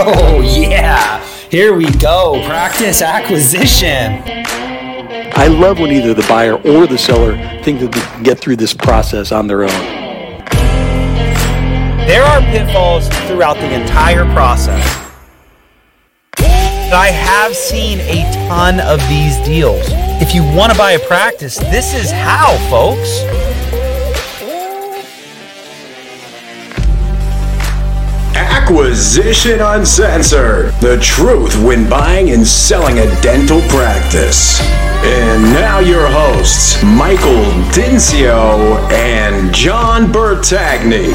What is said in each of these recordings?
Oh, yeah. Here we go. Practice acquisition. I love when either the buyer or the seller think that they can get through this process on their own. There are pitfalls throughout the entire process. I have seen a ton of these deals. If you want to buy a practice, this is how, folks. Acquisition Uncensored. The truth when buying and selling a dental practice. And now your hosts, Michael Dinsio and John Bertagni.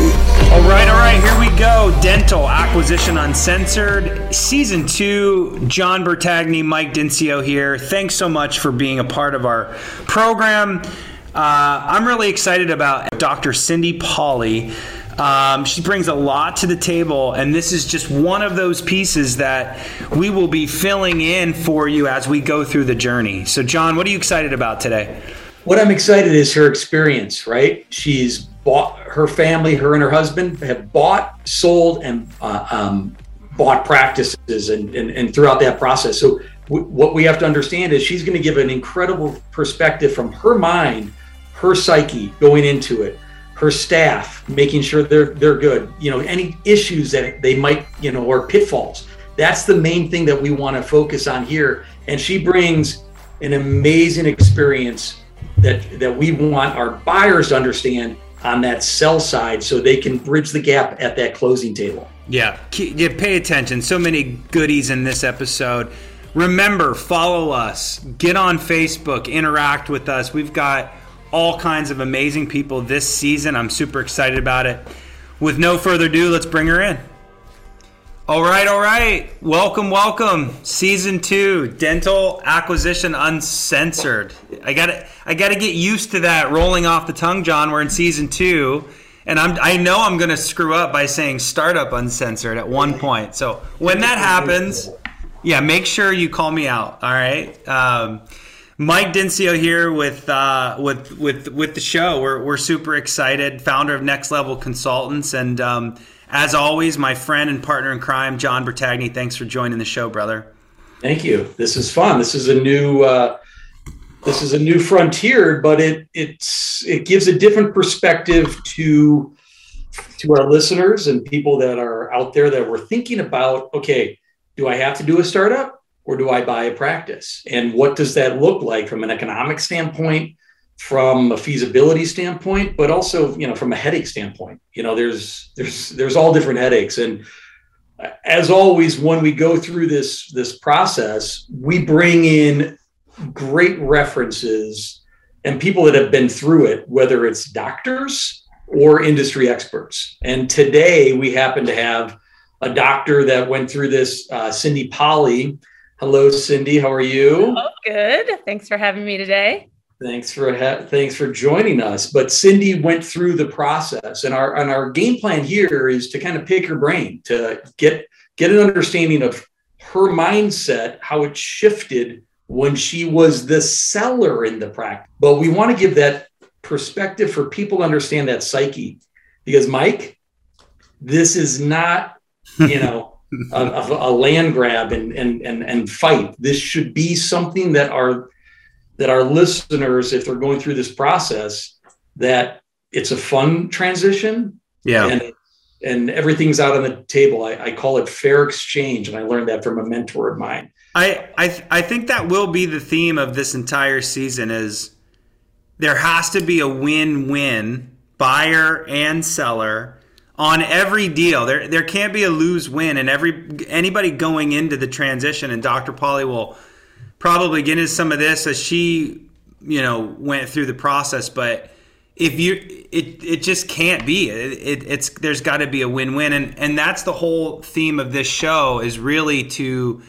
All right, all right, here we go. Dental Acquisition Uncensored, Season 2. John Bertagni, Mike Dinsio here. Thanks so much for being a part of our program. Uh, I'm really excited about Dr. Cindy Pauley. Um, she brings a lot to the table, and this is just one of those pieces that we will be filling in for you as we go through the journey. So, John, what are you excited about today? What I'm excited is her experience, right? She's bought her family, her and her husband have bought, sold, and uh, um, bought practices and, and, and throughout that process. So, w- what we have to understand is she's going to give an incredible perspective from her mind, her psyche going into it her staff, making sure they're they're good. You know, any issues that they might, you know, or pitfalls. That's the main thing that we want to focus on here. And she brings an amazing experience that that we want our buyers to understand on that sell side so they can bridge the gap at that closing table. Yeah, yeah pay attention. So many goodies in this episode. Remember, follow us, get on Facebook, interact with us. We've got all kinds of amazing people this season. I'm super excited about it. With no further ado, let's bring her in. All right, all right. Welcome, welcome. Season two, Dental Acquisition Uncensored. I got to I got to get used to that rolling off the tongue, John. We're in season two, and I'm I know I'm going to screw up by saying Startup Uncensored at one point. So when that happens, yeah, make sure you call me out. All right. Um, Mike Dinsio here with uh, with with with the show. We're we're super excited. Founder of Next Level Consultants, and um, as always, my friend and partner in crime, John Bertagni. Thanks for joining the show, brother. Thank you. This is fun. This is a new uh, this is a new frontier, but it it's it gives a different perspective to to our listeners and people that are out there that were thinking about. Okay, do I have to do a startup? Or do I buy a practice? And what does that look like from an economic standpoint, from a feasibility standpoint, but also, you know, from a headache standpoint? You know, there's there's there's all different headaches. And as always, when we go through this this process, we bring in great references and people that have been through it, whether it's doctors or industry experts. And today we happen to have a doctor that went through this, uh, Cindy Pauley, Hello, Cindy. How are you? Oh, good. Thanks for having me today. Thanks for ha- thanks for joining us. But Cindy went through the process, and our and our game plan here is to kind of pick her brain to get get an understanding of her mindset, how it shifted when she was the seller in the practice. But we want to give that perspective for people to understand that psyche, because Mike, this is not you know a, a, land grab and, and and and fight. This should be something that our that our listeners, if they're going through this process, that it's a fun transition. Yeah. And and everything's out on the table. I, I call it fair exchange, and I learned that from a mentor of mine. I I, th- I think that will be the theme of this entire season is there has to be a win-win buyer and seller on every deal. There there can't be a lose win, and every anybody going into the transition. And Dr. Pauley will probably get into some of this as she you know went through the process, but. If you, it, it just can't be. It, it it's there's got to be a win-win, and and that's the whole theme of this show is really to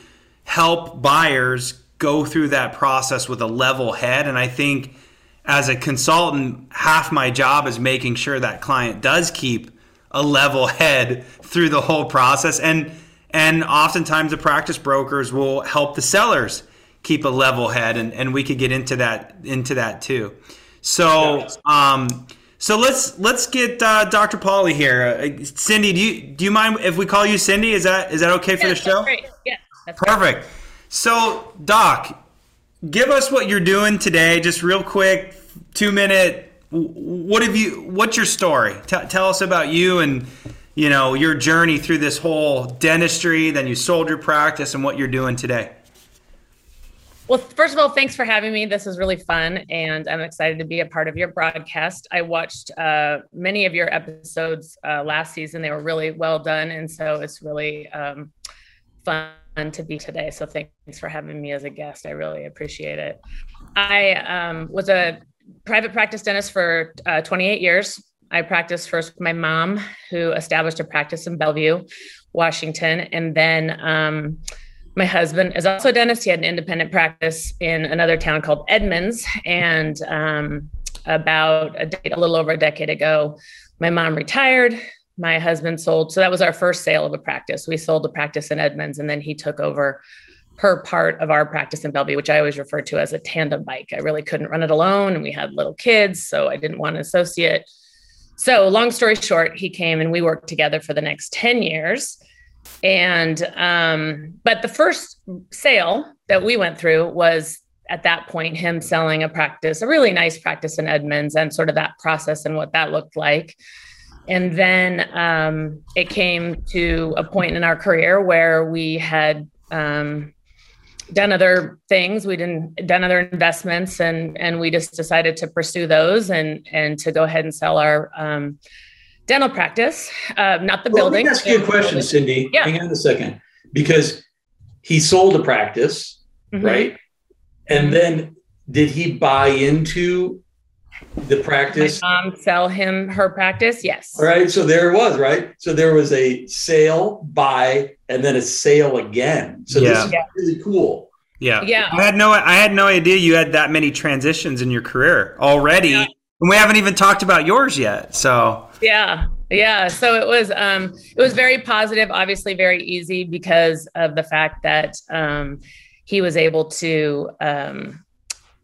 help buyers go through that process with a level head. And I think as a consultant, half my job is making sure that client does keep a level head through the whole process and and oftentimes the practice brokers will help the sellers keep a level head and, and we could get into that into that too so um So let's let's get uh, Dr. Pauley here. Uh, Cindy, do you do you mind if we call you Cindy? Is that is that okay for yeah, the show? Great. Yeah, perfect. So, Doc, give us what you're doing today, just real quick, two minute. What have you? What's your story? T- tell us about you and you know your journey through this whole dentistry. Then you sold your practice and what you're doing today. Well, first of all, thanks for having me. This is really fun, and I'm excited to be a part of your broadcast. I watched uh, many of your episodes uh, last season; they were really well done, and so it's really um, fun to be today. So thanks for having me as a guest. I really appreciate it. I um, was a private practice dentist for uh, 28 years. I practiced first with my mom, who established a practice in Bellevue, Washington, and then. Um, my husband is also a dentist. He had an independent practice in another town called Edmonds. And um, about a, a little over a decade ago, my mom retired. My husband sold. So that was our first sale of a practice. We sold a practice in Edmonds, and then he took over her part of our practice in Bellevue, which I always refer to as a tandem bike. I really couldn't run it alone, and we had little kids, so I didn't want an associate. So, long story short, he came and we worked together for the next 10 years and um, but the first sale that we went through was at that point him selling a practice, a really nice practice in Edmonds, and sort of that process and what that looked like. And then um, it came to a point in our career where we had um, done other things. We didn't done other investments, and and we just decided to pursue those and and to go ahead and sell our um, dental practice, uh, not the well, building. Let me ask you a question, Cindy. Yeah. Hang on a second. Because he sold a practice, mm-hmm. right? And then did he buy into the practice? My mom sell him her practice. Yes. All right. So there it was, right? So there was a sale, buy, and then a sale again. So yeah. this is yeah. really cool. Yeah. Yeah. I had no I had no idea you had that many transitions in your career already. Yeah. And we haven't even talked about yours yet. So yeah. Yeah. So it was um it was very positive, obviously very easy because of the fact that um he was able to um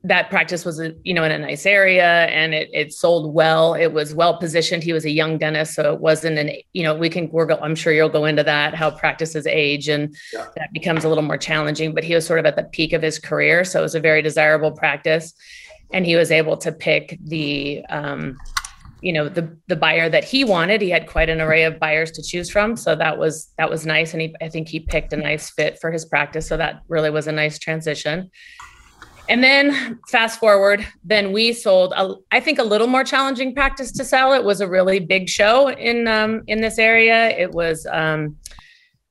that practice was you know in a nice area and it, it sold well. It was well positioned. He was a young dentist so it wasn't an you know we can we're go, i'm sure you'll go into that how practices age and yeah. that becomes a little more challenging but he was sort of at the peak of his career so it was a very desirable practice. And he was able to pick the um, you know the the buyer that he wanted. He had quite an array of buyers to choose from so that was that was nice. And he i think he picked a nice fit for his practice so that really was a nice transition and then fast forward then we sold a, I think a little more challenging practice to sell it was a really big show in um, in this area it was um,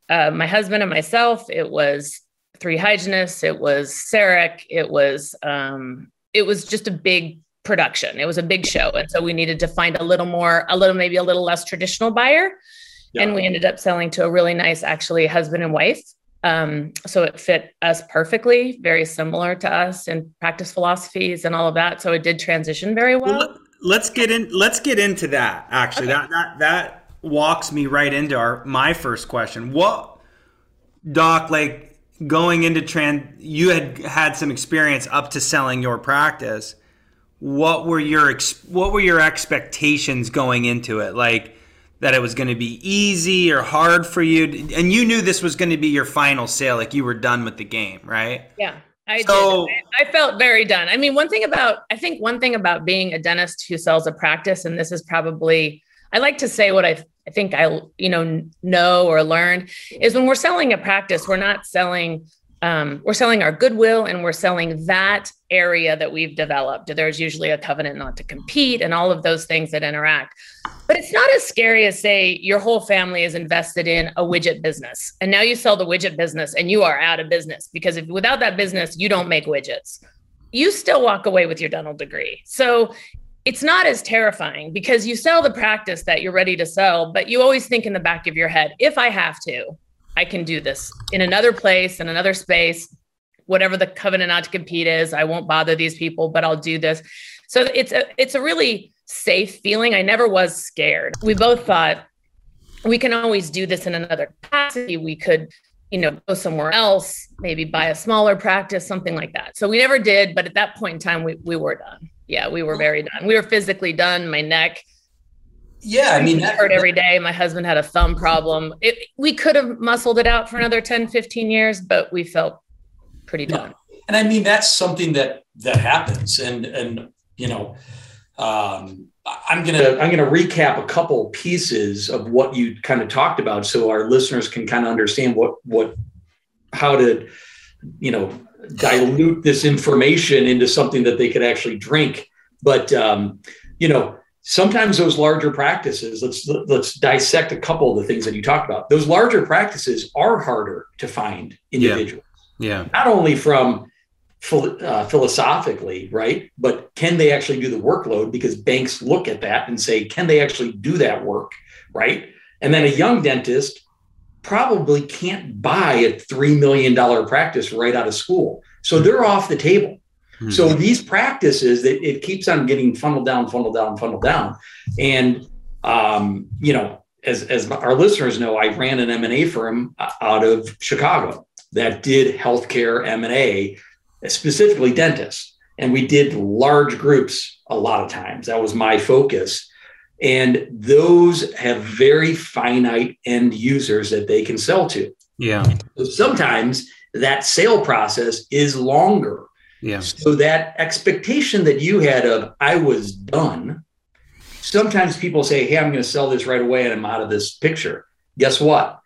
uh, my husband and myself it was three hygienists it was CEREC it was um, it was just a big production. It was a big show. And so we needed to find a little more, a little, maybe a little less traditional buyer. Yeah. And we ended up selling to a really nice, actually, husband and wife. Um, so it fit us perfectly, very similar to us and practice philosophies and all of that. So it did transition very well. well let's get in. Let's get into that. Actually, okay. that that that walks me right into our my first question. What, Doc? Like going into trans, you had had some experience up to selling your practice what were your what were your expectations going into it like that it was going to be easy or hard for you and you knew this was going to be your final sale like you were done with the game right yeah I so, did. I, I felt very done. I mean, one thing about I think one thing about being a dentist who sells a practice, and this is probably I like to say what I I think I you know know or learned is when we're selling a practice, we're not selling um, we're selling our goodwill and we're selling that area that we've developed. There's usually a covenant not to compete and all of those things that interact. But it's not as scary as, say, your whole family is invested in a widget business. And now you sell the widget business and you are out of business because if without that business, you don't make widgets. You still walk away with your dental degree. So it's not as terrifying because you sell the practice that you're ready to sell, but you always think in the back of your head, if I have to, I can do this in another place, in another space, whatever the covenant not to compete is. I won't bother these people, but I'll do this. So it's a it's a really safe feeling. I never was scared. We both thought we can always do this in another capacity. We could you know, go somewhere else, maybe buy a smaller practice, something like that. So we never did, but at that point in time, we, we were done. Yeah, we were very done. We were physically done. My neck. Yeah, I mean, that hurt every day. My husband had a thumb problem. It, we could have muscled it out for another 10, 15 years, but we felt pretty done. And I mean, that's something that that happens. And and you know, um, I'm gonna I'm gonna recap a couple pieces of what you kind of talked about, so our listeners can kind of understand what what how to you know dilute this information into something that they could actually drink. But um, you know, sometimes those larger practices. Let's let's dissect a couple of the things that you talked about. Those larger practices are harder to find individuals. Yeah. yeah. Not only from uh, philosophically, right? But can they actually do the workload? Because banks look at that and say, can they actually do that work, right? And then a young dentist probably can't buy a $3 million practice right out of school. So they're off the table. Mm-hmm. So these practices, it, it keeps on getting funneled down, funneled down, funneled down. And, um, you know, as, as our listeners know, I ran an M&A firm out of Chicago that did healthcare M&A specifically dentists. And we did large groups a lot of times. That was my focus. And those have very finite end users that they can sell to. Yeah. So sometimes that sale process is longer. Yeah. So that expectation that you had of I was done, sometimes people say, Hey, I'm going to sell this right away and I'm out of this picture. Guess what?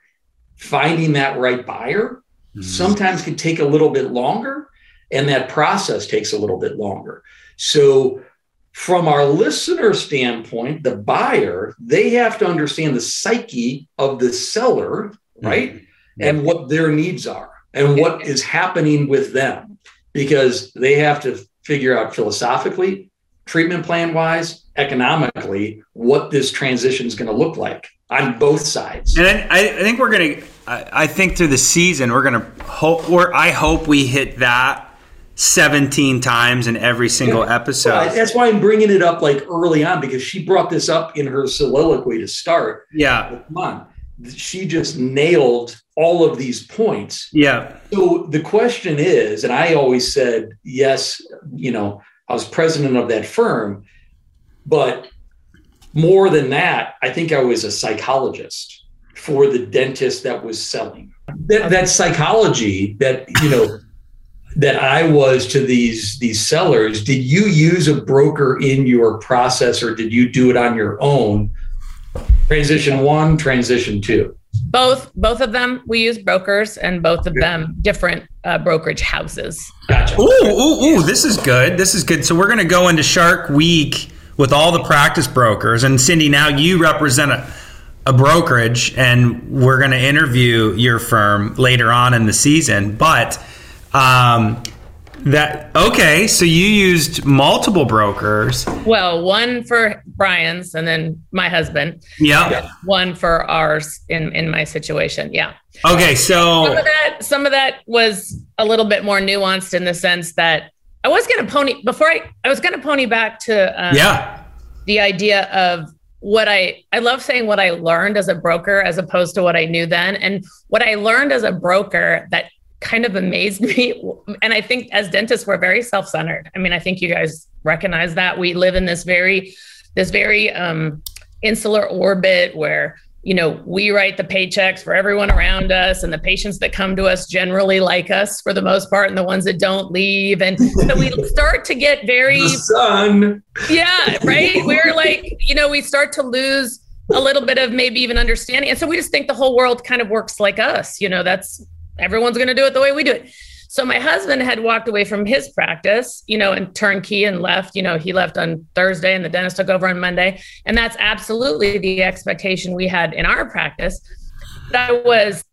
Finding that right buyer mm-hmm. sometimes can take a little bit longer and that process takes a little bit longer. So, from our listener standpoint, the buyer, they have to understand the psyche of the seller, mm-hmm. right? Mm-hmm. And what their needs are and what is happening with them because they have to figure out philosophically, treatment plan wise, economically, what this transition is going to look like on both sides. And I, I think we're going to, I think through the season, we're going to hope, or I hope we hit that 17 times in every single yeah. episode. Well, that's why I'm bringing it up like early on because she brought this up in her soliloquy to start. Yeah. Come on. She just nailed all of these points. Yeah. So the question is, and I always said, yes, you know, I was president of that firm, but more than that, I think I was a psychologist for the dentist that was selling. That, that psychology that, you know, that I was to these these sellers, did you use a broker in your process or did you do it on your own? Transition one, transition two. Both, both of them. We use brokers, and both of them different uh, brokerage houses. Gotcha. Ooh, ooh, ooh! This is good. This is good. So we're going to go into Shark Week with all the practice brokers, and Cindy, now you represent a, a brokerage, and we're going to interview your firm later on in the season, but um, that okay, so you used multiple brokers. Well, one for Brian's and then my husband. Yeah. One for ours in in my situation. Yeah. Okay, so some of that some of that was a little bit more nuanced in the sense that I was going to pony before I I was going to pony back to um, yeah the idea of what I I love saying what I learned as a broker as opposed to what I knew then and what I learned as a broker that kind of amazed me. And I think as dentists, we're very self-centered. I mean, I think you guys recognize that. We live in this very, this very um, insular orbit where you know we write the paychecks for everyone around us and the patients that come to us generally like us for the most part and the ones that don't leave. And so we start to get very the sun. Yeah right? We're like you know we start to lose a little bit of maybe even understanding. And so we just think the whole world kind of works like us. You know that's everyone's going to do it the way we do it. So my husband had walked away from his practice, you know, and turnkey and left. You know, he left on Thursday and the dentist took over on Monday. And that's absolutely the expectation we had in our practice. That was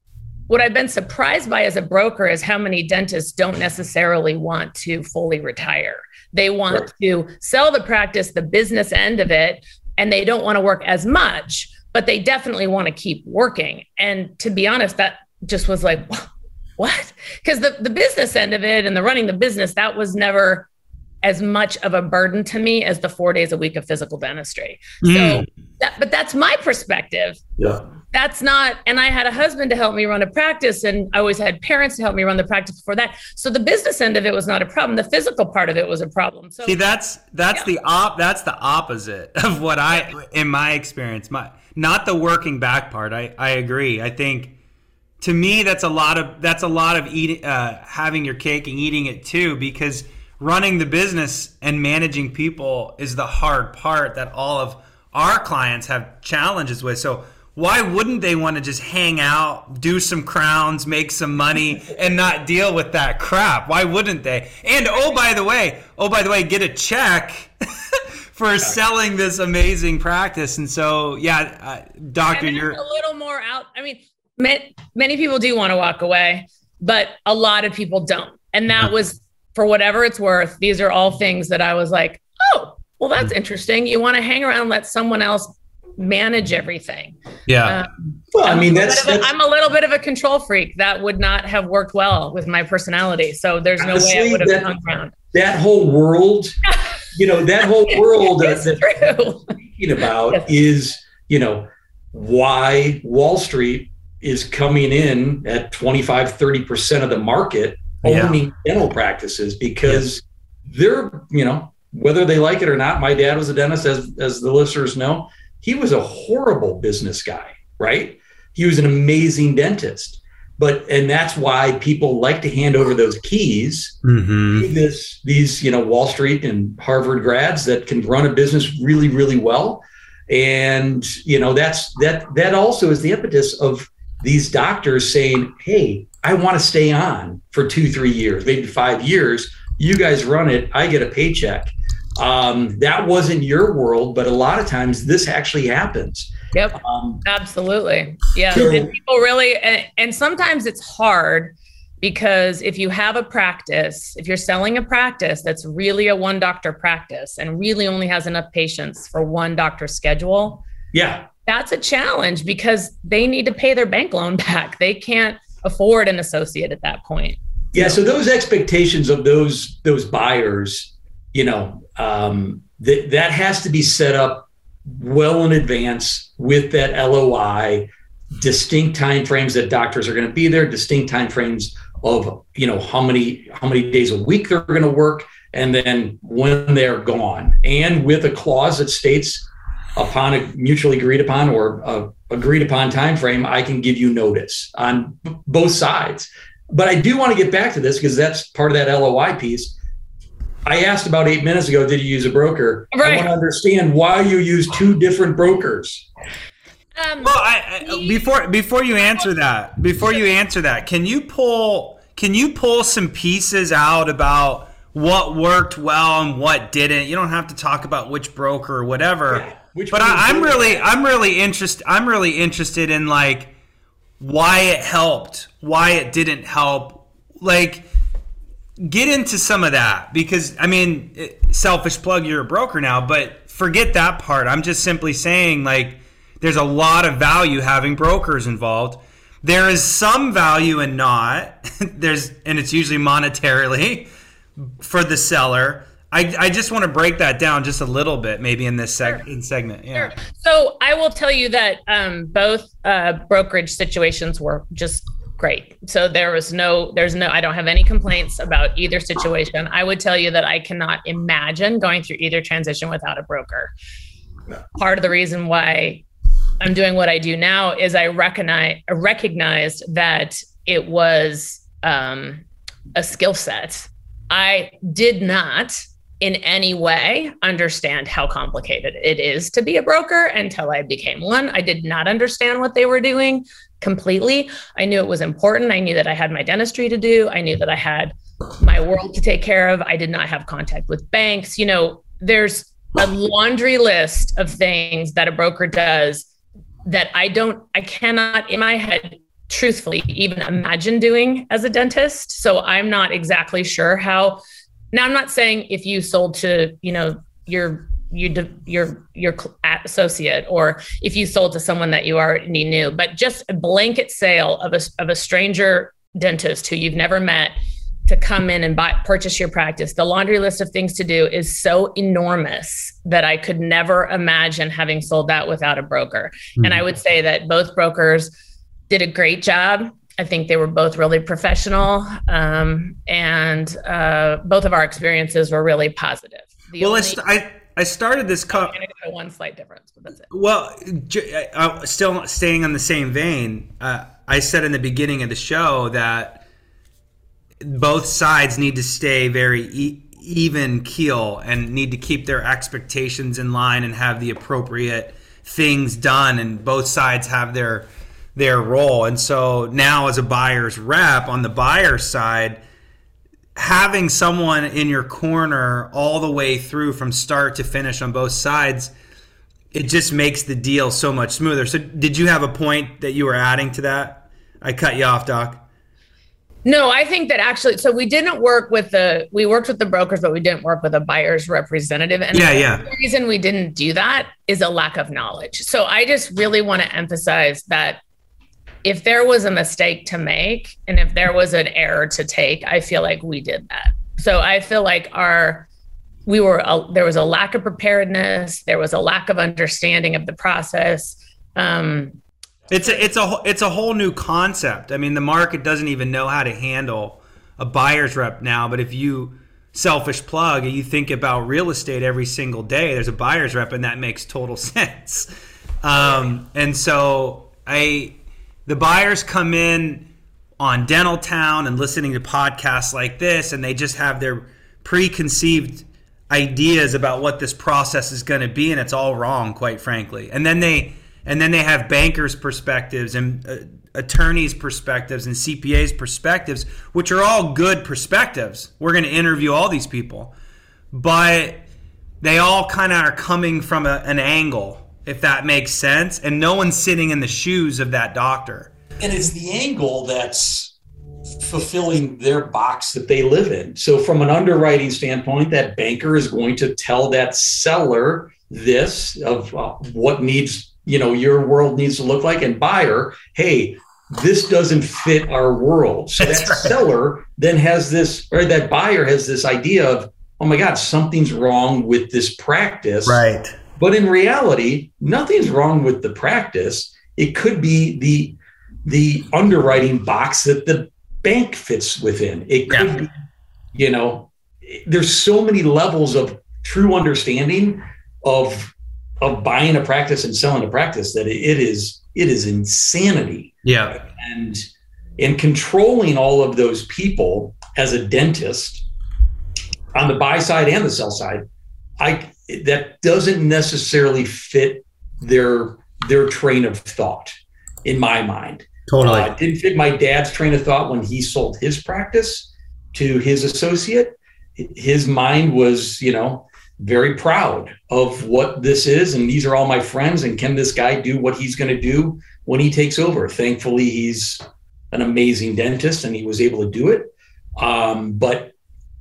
what I've been surprised by as a broker is how many dentists don't necessarily want to fully retire. They want right. to sell the practice, the business end of it, and they don't want to work as much, but they definitely want to keep working. And to be honest, that just was like, what? Because the, the business end of it and the running the business, that was never as much of a burden to me as the four days a week of physical dentistry. Mm. So, that, but that's my perspective. Yeah. That's not, and I had a husband to help me run a practice, and I always had parents to help me run the practice before that. So the business end of it was not a problem. The physical part of it was a problem. So see, that's that's yeah. the op that's the opposite of what I, in my experience, my not the working back part. I I agree. I think to me that's a lot of that's a lot of eating uh, having your cake and eating it too because running the business and managing people is the hard part that all of our clients have challenges with. So why wouldn't they want to just hang out do some crowns make some money and not deal with that crap? Why wouldn't they? And oh by the way oh by the way get a check for selling this amazing practice. And so yeah uh, doctor you're a little more out i mean many people do want to walk away, but a lot of people don't. And that was for whatever it's worth. These are all things that I was like, oh, well, that's interesting. You want to hang around, and let someone else manage everything. Yeah. Um, well, I mean, that's, a, I'm a little bit of a control freak. That would not have worked well with my personality. So there's no way I would have that, hung around. That whole world, you know, that whole world that, that thinking about yes. is, you know, why Wall Street is coming in at 25 30% of the market owning yeah. dental practices because yeah. they're you know whether they like it or not my dad was a dentist as as the listeners know he was a horrible business guy right he was an amazing dentist but and that's why people like to hand over those keys mm-hmm. to this these you know wall street and harvard grads that can run a business really really well and you know that's that that also is the impetus of these doctors saying, Hey, I want to stay on for two, three years, maybe five years. You guys run it, I get a paycheck. Um, that wasn't your world, but a lot of times this actually happens. Yep. Um, Absolutely. Yeah. So, and people really, and, and sometimes it's hard because if you have a practice, if you're selling a practice that's really a one doctor practice and really only has enough patients for one doctor schedule, yeah, that's a challenge because they need to pay their bank loan back. They can't afford an associate at that point. Yeah, so those expectations of those those buyers, you know, um, that that has to be set up well in advance with that LOI, distinct time frames that doctors are going to be there, distinct time frames of you know how many how many days a week they're going to work, and then when they're gone, and with a clause that states upon a mutually agreed upon or a agreed upon time frame, I can give you notice on b- both sides. But I do want to get back to this because that's part of that LOI piece. I asked about eight minutes ago, did you use a broker? Right. I want to understand why you use two different brokers. Um, well, I, I, before before you answer that, before you answer that, can you pull can you pull some pieces out about what worked well and what didn't? You don't have to talk about which broker or whatever. Which but I, am really, I'm really interested. I'm really interested in like why it helped, why it didn't help. Like, get into some of that because I mean, it, selfish plug. You're a broker now, but forget that part. I'm just simply saying like there's a lot of value having brokers involved. There is some value in not. there's and it's usually monetarily for the seller I, I just want to break that down just a little bit, maybe in this seg- sure. in segment. Yeah. Sure. So I will tell you that um, both uh, brokerage situations were just great. So there was no, there's no, I don't have any complaints about either situation. I would tell you that I cannot imagine going through either transition without a broker. Part of the reason why I'm doing what I do now is I recognize recognized that it was um, a skill set. I did not in any way understand how complicated it is to be a broker until I became one. I did not understand what they were doing completely. I knew it was important. I knew that I had my dentistry to do. I knew that I had my world to take care of. I did not have contact with banks. You know, there's a laundry list of things that a broker does that I don't, I cannot in my head truthfully even imagine doing as a dentist. So I'm not exactly sure how now, I'm not saying if you sold to, you know, your your your your associate or if you sold to someone that you already knew, but just a blanket sale of a of a stranger dentist who you've never met to come in and buy purchase your practice the laundry list of things to do is so enormous that i could never imagine having sold that without a broker mm-hmm. and i would say that both brokers did a great job i think they were both really professional um, and uh, both of our experiences were really positive the well only- I, I started this cup. Oh, one slight difference, but that's it. Well, uh, still staying on the same vein, uh, I said in the beginning of the show that both sides need to stay very e- even keel and need to keep their expectations in line and have the appropriate things done and both sides have their their role and so now as a buyer's rep on the buyer side having someone in your corner all the way through from start to finish on both sides it just makes the deal so much smoother so did you have a point that you were adding to that i cut you off doc no, I think that actually, so we didn't work with the, we worked with the brokers, but we didn't work with a buyer's representative. And yeah, yeah. The reason we didn't do that is a lack of knowledge. So I just really want to emphasize that if there was a mistake to make and if there was an error to take, I feel like we did that. So I feel like our, we were, a, there was a lack of preparedness, there was a lack of understanding of the process. Um, it's a it's a it's a whole new concept. I mean, the market doesn't even know how to handle a buyer's rep now. But if you selfish plug and you think about real estate every single day, there's a buyer's rep, and that makes total sense. Um, and so I, the buyers come in on Dental Town and listening to podcasts like this, and they just have their preconceived ideas about what this process is going to be, and it's all wrong, quite frankly. And then they and then they have bankers' perspectives and uh, attorneys' perspectives and CPAs' perspectives, which are all good perspectives. We're going to interview all these people, but they all kind of are coming from a, an angle, if that makes sense, and no one's sitting in the shoes of that doctor. And it's the angle that's fulfilling their box that they live in. So, from an underwriting standpoint, that banker is going to tell that seller this of uh, what needs you know your world needs to look like and buyer hey this doesn't fit our world so that right. seller then has this or that buyer has this idea of oh my god something's wrong with this practice right but in reality nothing's wrong with the practice it could be the the underwriting box that the bank fits within it could yeah. be you know there's so many levels of true understanding of of buying a practice and selling a practice that it is it is insanity. Yeah. And in controlling all of those people as a dentist on the buy side and the sell side, I that doesn't necessarily fit their their train of thought in my mind. Totally. Uh, didn't fit my dad's train of thought when he sold his practice to his associate. His mind was, you know, very proud of what this is. And these are all my friends. And can this guy do what he's going to do when he takes over? Thankfully, he's an amazing dentist and he was able to do it. Um, but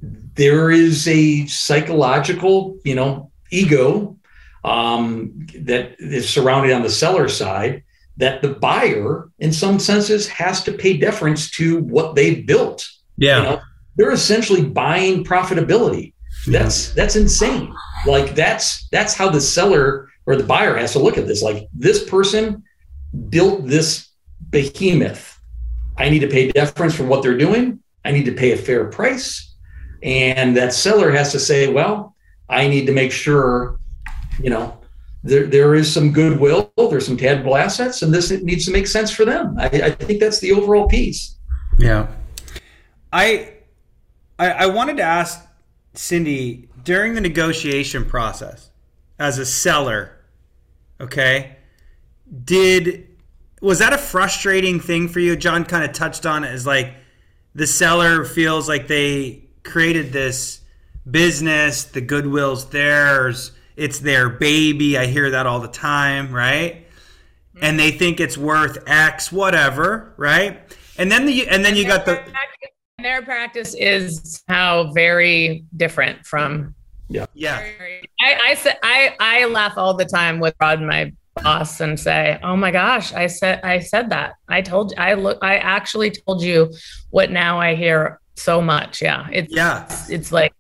there is a psychological, you know, ego um, that is surrounded on the seller side that the buyer, in some senses, has to pay deference to what they've built. Yeah. You know, they're essentially buying profitability. That's that's insane. Like that's that's how the seller or the buyer has to look at this. Like this person built this behemoth. I need to pay deference for what they're doing. I need to pay a fair price. And that seller has to say, well, I need to make sure, you know, there, there is some goodwill, there's some tangible assets, and this needs to make sense for them. I, I think that's the overall piece. Yeah. I, I I wanted to ask Cindy, during the negotiation process as a seller, okay, did was that a frustrating thing for you? John kind of touched on it as like the seller feels like they created this business, the goodwill's theirs, it's their baby. I hear that all the time, right? And they think it's worth X, whatever, right? And then the and then you got the their practice is how very different from yeah yeah I, I said I I laugh all the time with Rod my boss and say oh my gosh I said I said that I told I look I actually told you what now I hear so much. Yeah. It's Yeah. it's, it's like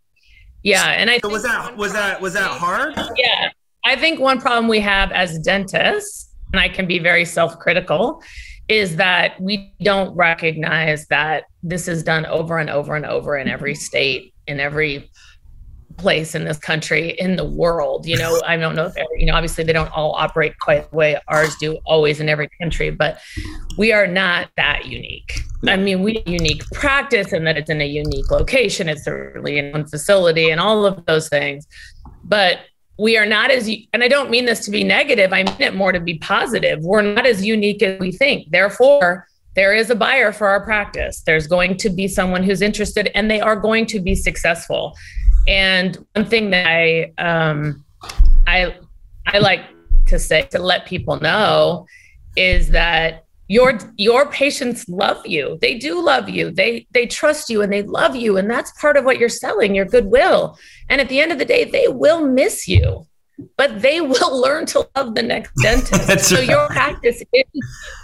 yeah, and I So was that was that was that hard? yeah. I think one problem we have as dentists, and I can be very self critical, is that we don't recognize that this is done over and over and over in every mm-hmm. state, in every place in this country, in the world. You know, I don't know if, you know, obviously they don't all operate quite the way ours do always in every country, but we are not that unique. I mean, we unique practice and that it's in a unique location, it's certainly in one facility and all of those things. But we are not as and i don't mean this to be negative i mean it more to be positive we're not as unique as we think therefore there is a buyer for our practice there's going to be someone who's interested and they are going to be successful and one thing that i um i i like to say to let people know is that your your patients love you. They do love you. They they trust you and they love you. And that's part of what you're selling your goodwill. And at the end of the day they will miss you but they will learn to love the next dentist. So right. your practice is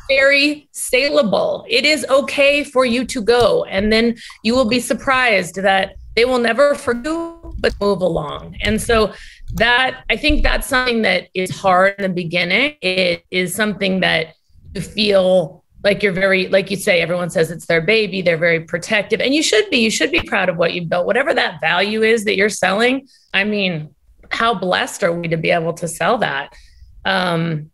very saleable. It is okay for you to go. And then you will be surprised that they will never you but move along. And so that i think that's something that is hard in the beginning. It is something that you feel like you're very like you say everyone says it's their baby they're very protective and you should be you should be proud of what you've built. Whatever that value is that you're selling i mean how blessed are we to be able to sell that? Um,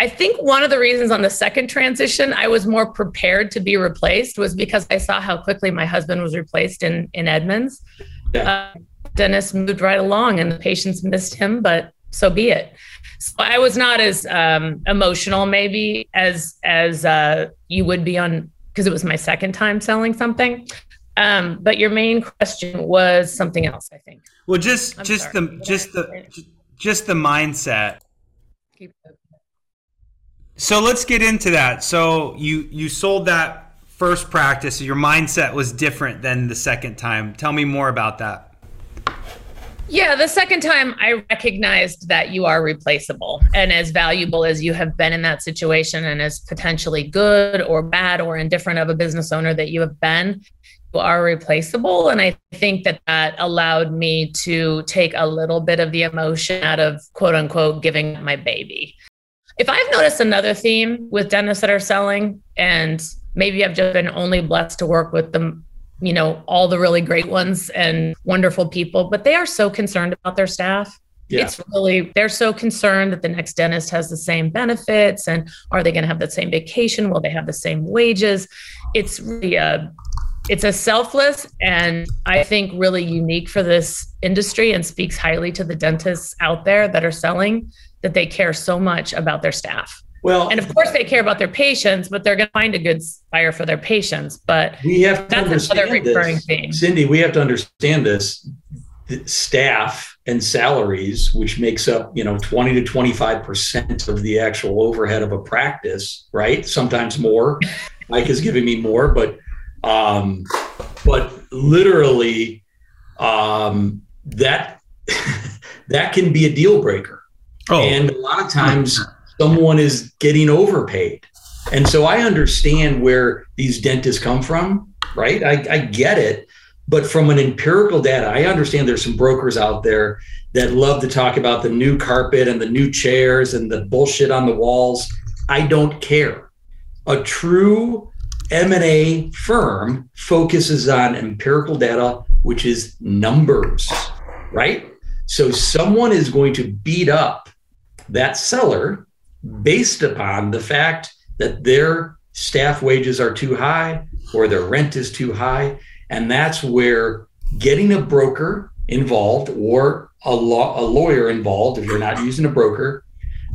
i think one of the reasons on the second transition i was more prepared to be replaced was because i saw how quickly my husband was replaced in in edmonds Yeah. uh, dennis moved right along and the patients missed him but so be it so I was not as um, emotional, maybe as as uh, you would be on because it was my second time selling something. Um, but your main question was something else, I think. Well, just I'm just sorry. the just the just the mindset. So let's get into that. So you you sold that first practice. Your mindset was different than the second time. Tell me more about that. Yeah, the second time I recognized that you are replaceable and as valuable as you have been in that situation and as potentially good or bad or indifferent of a business owner that you have been, you are replaceable. And I think that that allowed me to take a little bit of the emotion out of quote unquote giving up my baby. If I've noticed another theme with dentists that are selling, and maybe I've just been only blessed to work with them you know all the really great ones and wonderful people but they are so concerned about their staff. Yeah. it's really they're so concerned that the next dentist has the same benefits and are they going to have the same vacation? Will they have the same wages? It's really a it's a selfless and i think really unique for this industry and speaks highly to the dentists out there that are selling that they care so much about their staff Well, and of course they care about their patients but they're going to find a good buyer for their patients but we have to that's another recurring this. theme. Cindy, we have to understand this. The staff and salaries, which makes up, you know, 20 to 25% of the actual overhead of a practice, right? Sometimes more. Mike is giving me more, but um, but literally um, that that can be a deal breaker. Oh, And a lot of times someone is getting overpaid. And so I understand where these dentists come from, right? I, I get it. But from an empirical data, I understand there's some brokers out there that love to talk about the new carpet and the new chairs and the bullshit on the walls. I don't care. A true M&A firm focuses on empirical data, which is numbers, right? So someone is going to beat up that seller based upon the fact that their staff wages are too high or their rent is too high. And that's where getting a broker involved or a, law, a lawyer involved, if you're not using a broker,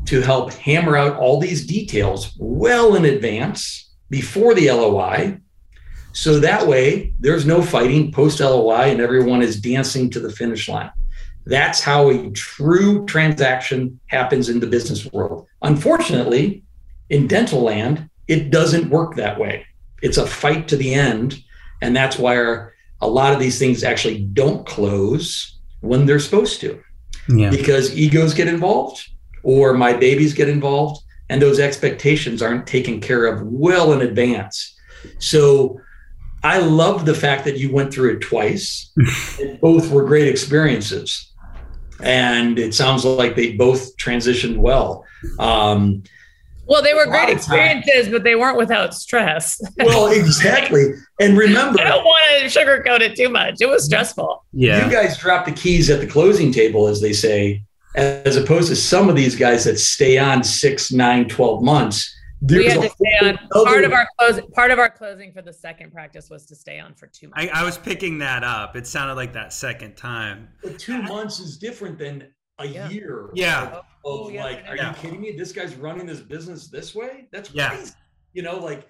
to help hammer out all these details well in advance before the LOI. So that way there's no fighting post LOI and everyone is dancing to the finish line. That's how a true transaction happens in the business world. Unfortunately, in dental land, it doesn't work that way. It's a fight to the end. And that's why our, a lot of these things actually don't close when they're supposed to yeah. because egos get involved or my babies get involved and those expectations aren't taken care of well in advance. So I love the fact that you went through it twice. both were great experiences. And it sounds like they both transitioned well. Um, well, they were great experiences, but they weren't without stress. well, exactly. And remember, I don't want to sugarcoat it too much. It was stressful. Yeah. You guys dropped the keys at the closing table, as they say, as opposed to some of these guys that stay on six, nine, 12 months we had to stay on part of our closing part of our closing for the second practice was to stay on for two months. I, I was picking that up. It sounded like that second time. But two months is different than a yeah. year. Yeah. Of, of oh, yeah, like, are yeah. you kidding me? This guy's running this business this way? That's crazy. Yeah. You know, like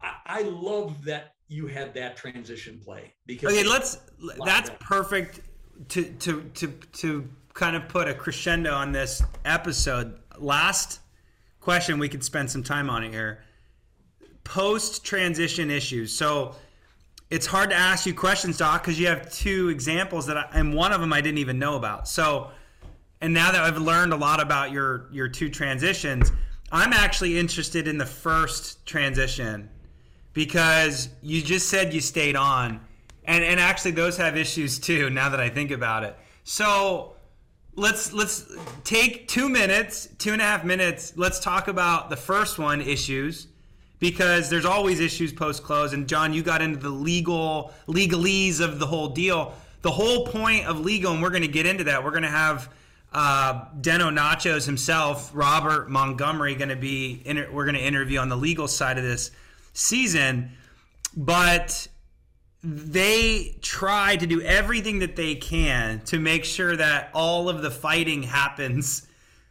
I, I love that you had that transition play because okay, let's that's perfect to to to to kind of put a crescendo on this episode. Last question, we could spend some time on it here. Post transition issues. So it's hard to ask you questions, Doc, because you have two examples that, I, and one of them I didn't even know about. So, and now that I've learned a lot about your your two transitions, I'm actually interested in the first transition because you just said you stayed on, and and actually those have issues too. Now that I think about it, so let's let's take two minutes, two and a half minutes. Let's talk about the first one, issues, because there's always issues post close. And John, you got into the legal legalese of the whole deal. The whole point of legal, and we're going to get into that. We're going to have uh, Deno Nachos himself, Robert Montgomery, going to be. Inter- we're going to interview on the legal side of this season, but they try to do everything that they can to make sure that all of the fighting happens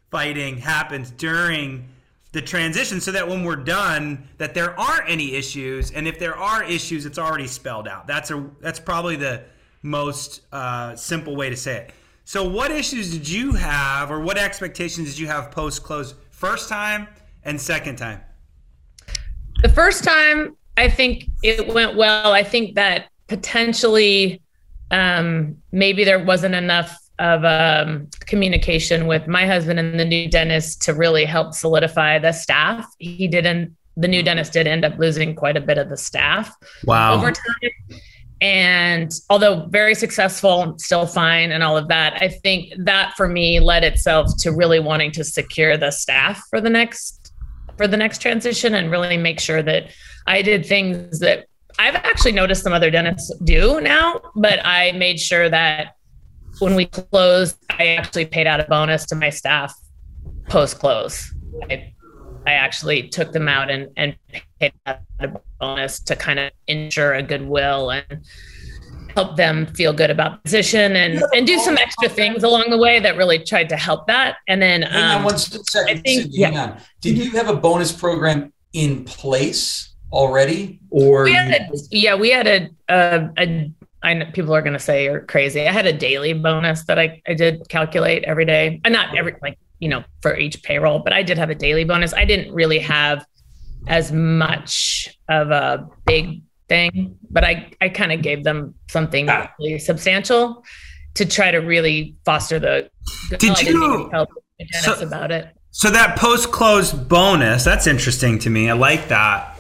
fighting happens during the transition so that when we're done that there aren't any issues. And if there are issues it's already spelled out. That's a that's probably the most uh, simple way to say it. So what issues did you have or what expectations did you have post close first time and second time? The first time I think it went well. I think that potentially um, maybe there wasn't enough of um, communication with my husband and the new dentist to really help solidify the staff. He didn't. The new dentist did end up losing quite a bit of the staff. Wow. Over time. And although very successful, still fine and all of that, I think that for me led itself to really wanting to secure the staff for the next for the next transition and really make sure that I did things that I've actually noticed some other dentists do now, but I made sure that when we closed, I actually paid out a bonus to my staff post close. I, I actually took them out and, and paid out a bonus to kind of ensure a goodwill and help them feel good about the position and, and do some extra things along the way that really tried to help that. And then, hang um, on one second. I think, Cindy, yeah. hang on. Did you have a bonus program in place? Already or we a, yeah we had a, a, a I know people are going to say you're crazy. I had a daily bonus that I, I did calculate every day. And not every, like, you know, for each payroll, but I did have a daily bonus. I didn't really have as much of a big thing, but I, I kind of gave them something ah. really substantial to try to really foster the. Did you help so, about it? So that post close bonus, that's interesting to me. I like that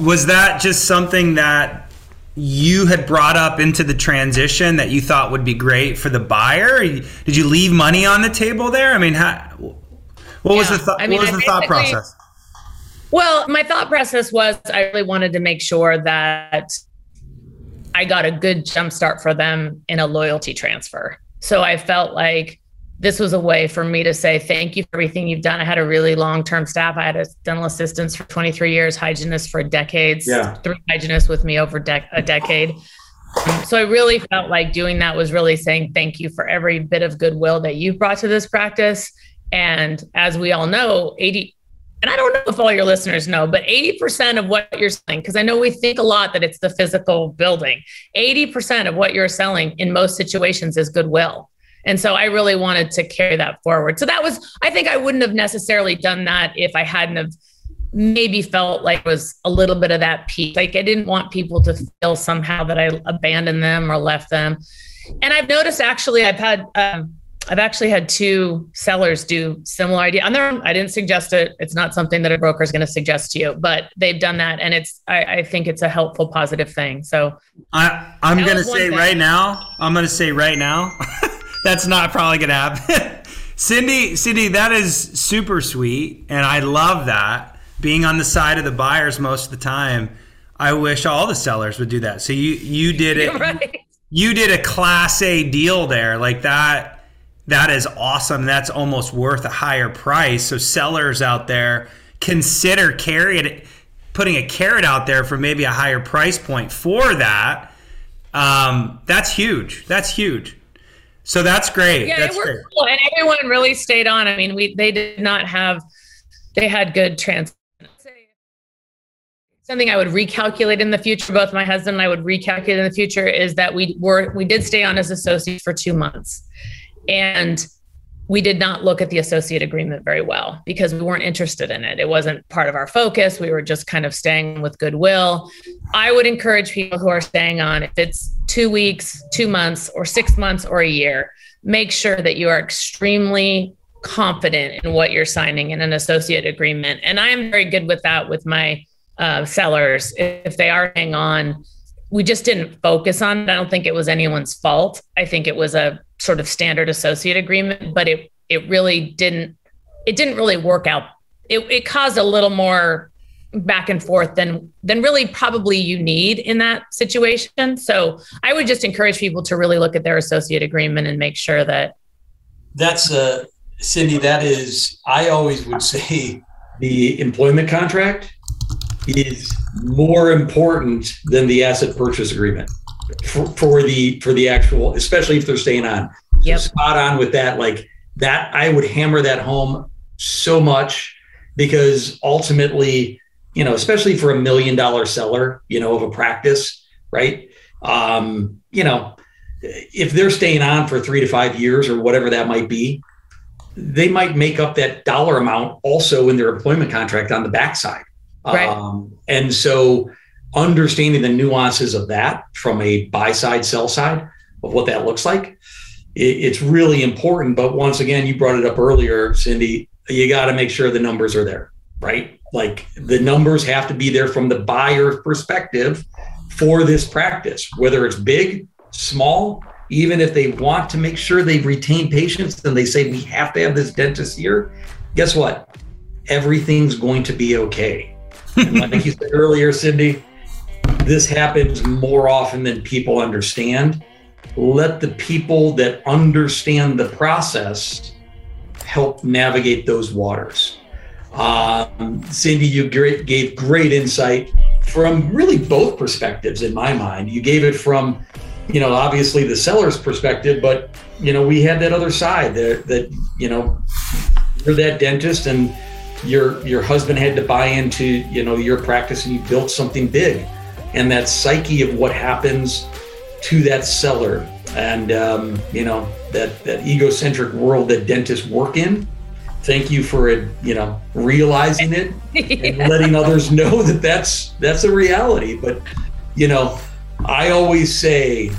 was that just something that you had brought up into the transition that you thought would be great for the buyer? Did you leave money on the table there? I mean, how, what yeah. was the th- I mean, what was the thought process? Well, my thought process was I really wanted to make sure that I got a good jump start for them in a loyalty transfer. So I felt like this was a way for me to say thank you for everything you've done. I had a really long term staff. I had a dental assistant for 23 years, hygienist for decades, yeah. three hygienists with me over a decade. So I really felt like doing that was really saying thank you for every bit of goodwill that you've brought to this practice. And as we all know, 80, and I don't know if all your listeners know, but 80% of what you're selling, because I know we think a lot that it's the physical building, 80% of what you're selling in most situations is goodwill. And so I really wanted to carry that forward. So that was, I think I wouldn't have necessarily done that if I hadn't have maybe felt like was a little bit of that peak. Like I didn't want people to feel somehow that I abandoned them or left them. And I've noticed actually, I've had um, I've actually had two sellers do similar idea on their own. I didn't suggest it. It's not something that a broker is going to suggest to you, but they've done that, and it's. I, I think it's a helpful, positive thing. So, I I'm going to say right now. I'm going to say right now. That's not probably going to happen. Cindy, Cindy, that is super sweet, and I love that. Being on the side of the buyers most of the time, I wish all the sellers would do that. So you you did it. Right. You did a class A deal there, like that that is awesome. That's almost worth a higher price. So sellers out there consider carrying putting a carrot out there for maybe a higher price point for that. Um, that's huge. That's huge. So that's great. Yeah, that's it worked great. Cool. and everyone really stayed on. I mean, we they did not have they had good trans something I would recalculate in the future. Both my husband and I would recalculate in the future is that we were we did stay on as associates for two months. And we did not look at the associate agreement very well because we weren't interested in it. It wasn't part of our focus. We were just kind of staying with goodwill. I would encourage people who are staying on, if it's two weeks, two months, or six months, or a year, make sure that you are extremely confident in what you're signing in an associate agreement. And I am very good with that with my uh, sellers. If they are hang on, we just didn't focus on it. I don't think it was anyone's fault. I think it was a sort of standard associate agreement, but it it really didn't it didn't really work out. It, it caused a little more back and forth than than really probably you need in that situation. So I would just encourage people to really look at their associate agreement and make sure that that's uh Cindy, that is I always would say the employment contract is more important than the asset purchase agreement for, for the for the actual, especially if they're staying on. Yep. So spot on with that. Like that, I would hammer that home so much because ultimately, you know, especially for a million dollar seller, you know, of a practice, right? Um, you know, if they're staying on for three to five years or whatever that might be, they might make up that dollar amount also in their employment contract on the backside. Right. Um, and so understanding the nuances of that from a buy side, sell side of what that looks like, it, it's really important. But once again, you brought it up earlier, Cindy, you got to make sure the numbers are there, right? Like the numbers have to be there from the buyer perspective for this practice, whether it's big, small, even if they want to make sure they retain patients, then they say we have to have this dentist here. Guess what? Everything's going to be okay. And like you said earlier, Cindy, this happens more often than people understand. Let the people that understand the process help navigate those waters. Um, Cindy, you great, gave great insight from really both perspectives in my mind. You gave it from, you know, obviously the seller's perspective, but you know, we had that other side that that you know, you're that dentist and your your husband had to buy into you know your practice and you built something big and that psyche of what happens to that seller and um, you know that that egocentric world that dentists work in thank you for it you know realizing it yeah. and letting others know that that's that's a reality but you know i always say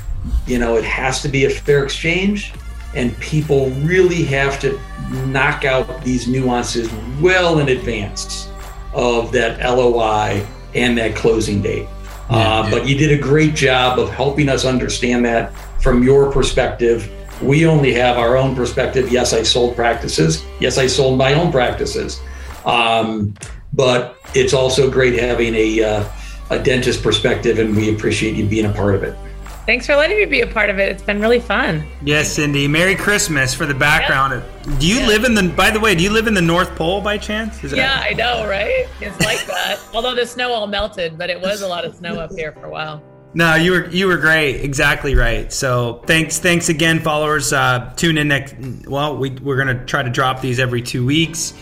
you know it has to be a fair exchange and people really have to knock out these nuances well in advance of that loi and that closing date uh, but you did a great job of helping us understand that from your perspective. We only have our own perspective. Yes, I sold practices. Yes, I sold my own practices. Um, but it's also great having a, uh, a dentist perspective, and we appreciate you being a part of it. Thanks for letting me be a part of it. It's been really fun. Yes, Cindy. Merry Christmas for the background. Yep. Do you live in the? By the way, do you live in the North Pole by chance? Is yeah, I know, right? It's like that. Although the snow all melted, but it was a lot of snow up here for a while. No, you were you were great. Exactly right. So thanks thanks again, followers. Uh, tune in next. Well, we we're gonna try to drop these every two weeks.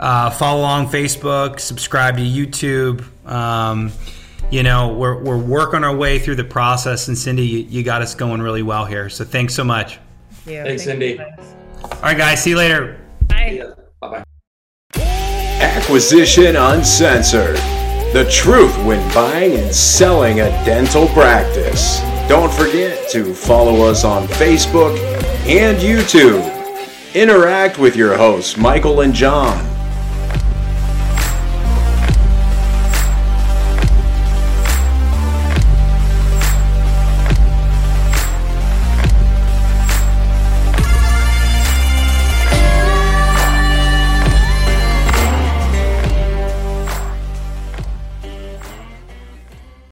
Uh, follow along Facebook, subscribe to YouTube. Um, you know, we're, we're working our way through the process. And Cindy, you, you got us going really well here. So thanks so much. Yeah, thanks, Cindy. All right, guys. See you later. Bye. Bye bye. Acquisition Unscripted. The truth when buying and selling a dental practice. Don't forget to follow us on Facebook and YouTube. Interact with your hosts, Michael and John.